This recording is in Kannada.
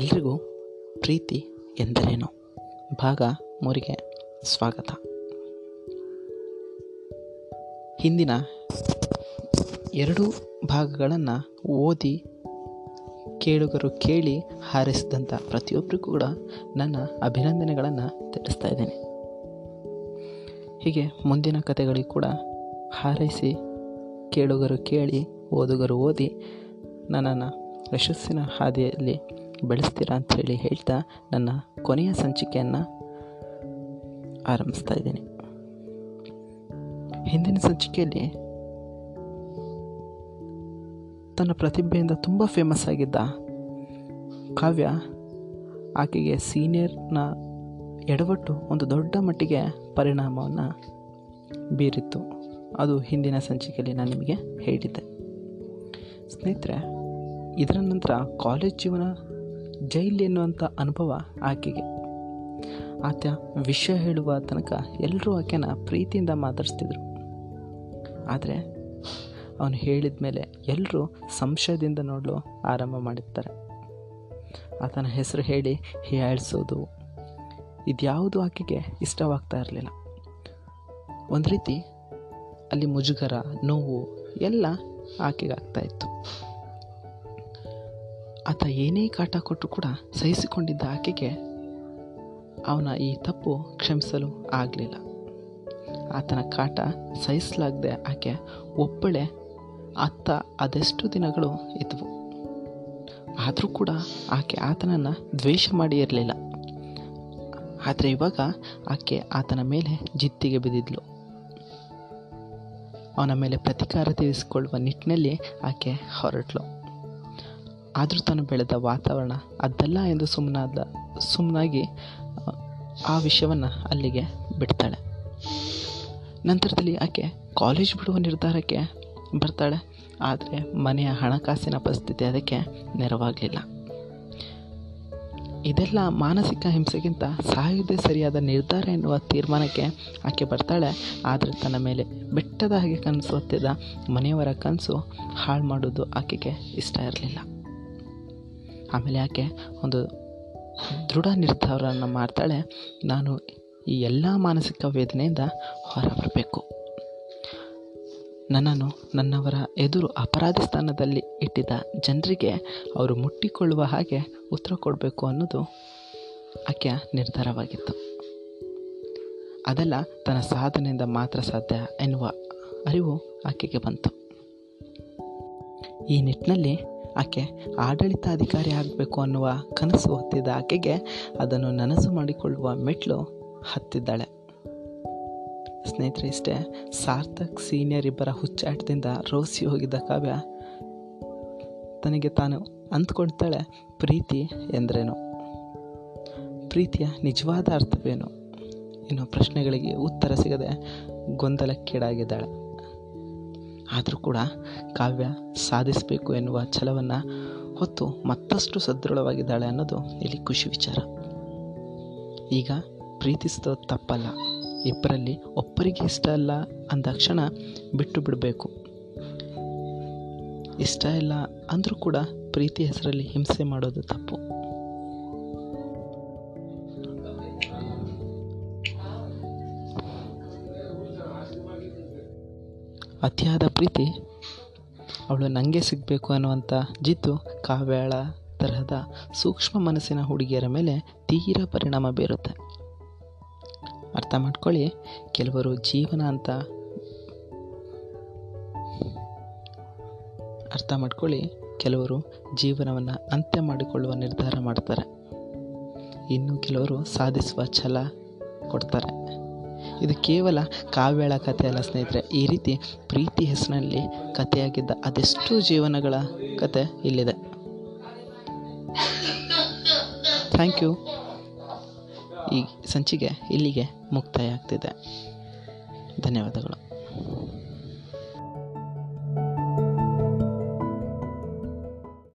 ಎಲ್ರಿಗೂ ಪ್ರೀತಿ ಎಂದರೇನು? ಭಾಗ ಮೂರಿಗೆ ಸ್ವಾಗತ. ಹಿಂದಿನ ಎರಡು ಭಾಗಗಳನ್ನು ಓದಿ ಕೇಳುಗರು ಕೇಳಿ ಹಾರಿಸಿದಂಥ ಪ್ರತಿಯೊಬ್ಬರಿಗೂ ಕೂಡ ನನ್ನ ಅಭಿನಂದನೆಗಳನ್ನು ತಿಳಿಸ್ತಾ ಇದ್ದೇನೆ. ಹೀಗೆ ಮುಂದಿನ ಕಥೆಗಳಿಗೆ ಕೂಡ ಹಾರೈಸಿ ಕೇಳುಗರು ಕೇಳಿ ಓದುಗರು ಓದಿ ನನ್ನನ್ನು ಯಶಸ್ಸಿನ ಹಾದಿಯಲ್ಲಿ ಬೆಳೆಸ್ತೀರಾ ಹೇಳಿ ಹೇಳ್ತಾ ನನ್ನ ಕೊನೆಯ ಸಂಚಿಕೆಯನ್ನು ಆರಂಭಿಸ್ತಾ ಇದ್ದೀನಿ. ಹಿಂದಿನ ಸಂಚಿಕೆಯಲ್ಲಿ ತನ್ನ ಪ್ರತಿಭೆಯಿಂದ ತುಂಬ ಫೇಮಸ್ ಆಗಿದ್ದ ಕಾವ್ಯ ಆಕೆಗೆ ಸೀನಿಯರ್ನ ಎಡವಟ್ಟು ಒಂದು ದೊಡ್ಡ ಮಟ್ಟಿಗೆ ಪರಿಣಾಮವನ್ನು ಬೀರಿತ್ತು. ಅದು ಹಿಂದಿನ ಸಂಚಿಕೆಯಲ್ಲಿ ನಾನು ನಿಮಗೆ ಹೇಳಿದ್ದೆ. ಸ್ನೇಹಿತರೆ, ಇದರ ನಂತರ ಕಾಲೇಜ್ ಜೀವನ ಜೈಲ್ ಎನ್ನುವಂಥ ಅನುಭವ ಆಕೆಗೆ. ಆತ ವಿಷಯ ಹೇಳುವ ತನಕ ಎಲ್ಲರೂ ಆಕೆನ ಪ್ರೀತಿಯಿಂದ ಮಾತಾಡಿಸ್ತಿದ್ರು. ಆದರೆ ಅವನು ಹೇಳಿದ ಮೇಲೆ ಎಲ್ಲರೂ ಸಂಶಯದಿಂದ ನೋಡಲು ಆರಂಭ ಮಾಡಿರ್ತಾರೆ. ಆತನ ಹೆಸರು ಹೇಳಿ ಹೀಯಾಳಿಸೋದು ಇದ್ಯಾವುದು ಆಕೆಗೆ ಇಷ್ಟವಾಗ್ತಾ ಇರಲಿಲ್ಲ. ಒಂದು ರೀತಿ ಅಲ್ಲಿ ಮುಜುಗರ, ನೋವು ಎಲ್ಲ ಆಕೆಗೆ ಆಗ್ತಾ ಇತ್ತು. ಆತ ಏನೇ ಕಾಟ ಕೊಟ್ಟರು ಕೂಡ ಸಹಿಸಿಕೊಂಡಿದ್ದ ಆಕೆಗೆ ಅವನ ಈ ತಪ್ಪು ಕ್ಷಮಿಸಲು ಆಗಲಿಲ್ಲ. ಆತನ ಕಾಟ ಸಹಿಸಲಾಗದೆ ಆಕೆ ಒಬ್ಬಳೆ ಅತ್ತ ಅದೆಷ್ಟು ದಿನಗಳು ಇದ್ವು ಆದರೂ ಕೂಡ ಆಕೆ ಆತನನ್ನು ದ್ವೇಷ ಮಾಡಿ ಇರಲಿಲ್ಲ. ಆದರೆ ಇವಾಗ ಆಕೆ ಆತನ ಮೇಲೆ ಜಿತ್ತಿಗೆ ಬಿದ್ದಿದ್ಲು. ಅವನ ಮೇಲೆ ಪ್ರತಿಕಾರ ತೀರಿಸಿಕೊಳ್ಳುವ ನಿಟ್ಟಿನಲ್ಲಿ ಆಕೆ ಹೊರಟ್ಲು. ಆದರೂ ತಾನು ಬೆಳೆದ ವಾತಾವರಣ ಅದಲ್ಲ ಎಂದು ಸುಮ್ಮನಾದ ಸುಮ್ಮನಾಗಿ ಆ ವಿಷಯವನ್ನು ಅಲ್ಲಿಗೆ ಬಿಡ್ತಾಳೆ. ನಂತರದಲ್ಲಿ ಆಕೆ ಕಾಲೇಜ್ ಬಿಡುವ ನಿರ್ಧಾರಕ್ಕೆ ಬರ್ತಾಳೆ. ಆದರೆ ಮನೆಯ ಹಣಕಾಸಿನ ಪರಿಸ್ಥಿತಿ ಅದಕ್ಕೆ ನೆರವಾಗಲಿಲ್ಲ. ಇದೆಲ್ಲ ಮಾನಸಿಕ ಹಿಂಸೆಗಿಂತ ಸಾಯುವುದೇ ಸರಿಯಾದ ನಿರ್ಧಾರ ಎನ್ನುವ ತೀರ್ಮಾನಕ್ಕೆ ಆಕೆ ಬರ್ತಾಳೆ. ಆದರೆ ತನ್ನ ಮೇಲೆ ಬೆಟ್ಟದ ಹಾಗೆ ಕನಸು ಹೊತ್ತಿದ್ದ ಮನೆಯವರ ಕನಸು ಹಾಳು ಮಾಡೋದು ಆಕೆಗೆ ಇಷ್ಟ ಇರಲಿಲ್ಲ. ಆಮೇಲೆ ಆಕೆ ಒಂದು ದೃಢ ನಿರ್ಧಾರವನ್ನು ಮಾಡ್ತಾಳೆ. ನಾನು ಈ ಎಲ್ಲ ಮಾನಸಿಕ ವೇದನೆಯಿಂದ ಹೊರಬರಬೇಕು. ನನ್ನನ್ನು ನನ್ನವರ ಎದುರು ಅಪರಾಧಿ ಸ್ಥಾನದಲ್ಲಿ ಇಟ್ಟಿದ್ದ ಜನರಿಗೆ ಅವರು ಮುಟ್ಟಿಕೊಳ್ಳುವ ಹಾಗೆ ಉತ್ತರ ಕೊಡಬೇಕು ಅನ್ನೋದು ಆಕೆಯ ನಿರ್ಧಾರವಾಗಿತ್ತು. ಅದೆಲ್ಲ ತನ್ನ ಸಾಧನೆಯಿಂದ ಮಾತ್ರ ಸಾಧ್ಯ ಎನ್ನುವ ಅರಿವು ಆಕೆಗೆ ಬಂತು. ಈ ನಿಟ್ಟಿನಲ್ಲಿ ಆಕೆ ಆಡಳಿತಾಧಿಕಾರಿ ಆಗಬೇಕು ಅನ್ನುವ ಕನಸು ಹೊತ್ತಿದ್ದ ಆಕೆಗೆ ಅದನ್ನು ನನಸು ಮಾಡಿಕೊಳ್ಳುವ ಮೆಟ್ಲು ಹತ್ತಿದ್ದಾಳೆ. ಸ್ನೇಹಿತರೆ ಇಷ್ಟೇ ಸಾರ್ಥಕ್ ಸೀನಿಯರ್ ಇಬ್ಬರ ಹುಚ್ಚಾಟದಿಂದ ರೋಸಿ ಹೋಗಿದ್ದ ಕಾವ್ಯ ತನಗೆ ತಾನು ಅಂದ್ಕೊಳ್ತಾಳೆ ಪ್ರೀತಿ ಎಂದ್ರೇನು? ಪ್ರೀತಿಯ ನಿಜವಾದ ಅರ್ಥವೇನು? ಎನ್ನುವ ಪ್ರಶ್ನೆಗಳಿಗೆ ಉತ್ತರ ಸಿಗದೆ ಗೊಂದಲಕ್ಕೀಡಾಗಿದ್ದಾಳೆ. ಆದರೂ ಕೂಡ ಕಾವ್ಯ ಸಾಧಿಸಬೇಕು ಎನ್ನುವ ಛಲವನ್ನು ಹೊತ್ತು ಮತ್ತಷ್ಟು ಸದೃಢವಾಗಿದ್ದಾಳೆ ಅನ್ನೋದು ಇಲ್ಲಿ ಖುಷಿ ವಿಚಾರ. ಈಗ ಪ್ರೀತಿಸೋದು ತಪ್ಪಲ್ಲ. ಇಬ್ಬರಲ್ಲಿ ಒಬ್ಬರಿಗೆ ಇಷ್ಟ ಅಲ್ಲ ಅಂದಾಕ್ಷಣ ಬಿಟ್ಟು ಬಿಡಬೇಕು. ಇಷ್ಟ ಇಲ್ಲ ಅಂದರೂ ಕೂಡ ಪ್ರೀತಿ ಹೆಸರಲ್ಲಿ ಹಿಂಸೆ ಮಾಡೋದು ತಪ್ಪು. ಅತಿಯಾದ ಪ್ರೀತಿ. ಅವಳು ನನಗೆ ಸಿಗಬೇಕು ಅನ್ನುವಂಥ ಜಿದ್ದು ಕಾವ್ಯಾಳ ತರಹದ ಸೂಕ್ಷ್ಮ ಮನಸ್ಸಿನ ಹುಡುಗಿಯರ ಮೇಲೆ ತೀರ ಪರಿಣಾಮ ಬೀರುತ್ತೆ. ಅರ್ಥ ಮಾಡ್ಕೊಳ್ಳಿ, ಕೆಲವರು ಜೀವನ ಅಂತ ಅರ್ಥ ಮಾಡ್ಕೊಳ್ಳಿ, ಕೆಲವರು ಜೀವನವನ್ನು ಅಂತ್ಯ ಮಾಡಿಕೊಳ್ಳುವ ನಿರ್ಧಾರ ಮಾಡ್ತಾರೆ. ಇನ್ನು ಕೆಲವರು ಸಾಧಿಸುವ ಛಲ ಕೊಡ್ತಾರೆ. ಇದು ಕೇವಲ ಕಾವ್ಯಾಳ ಕಥೆ ಅಲ್ಲ ಸ್ನೇಹಿತರೆ. ಈ ರೀತಿ ಪ್ರೀತಿ ಹೆಸರಿನಲ್ಲಿ ಕಥೆಯಾಗಿದ್ದ ಅದೆಷ್ಟು ಜೀವನಗಳ ಕತೆ ಇಲ್ಲಿದೆ. ಥ್ಯಾಂಕ್ ಯು ಈ ಸಂಚಿಕೆ ಇಲ್ಲಿಗೆ ಮುಕ್ತಾಯ ಆಗ್ತಿದೆ. ಧನ್ಯವಾದಗಳು.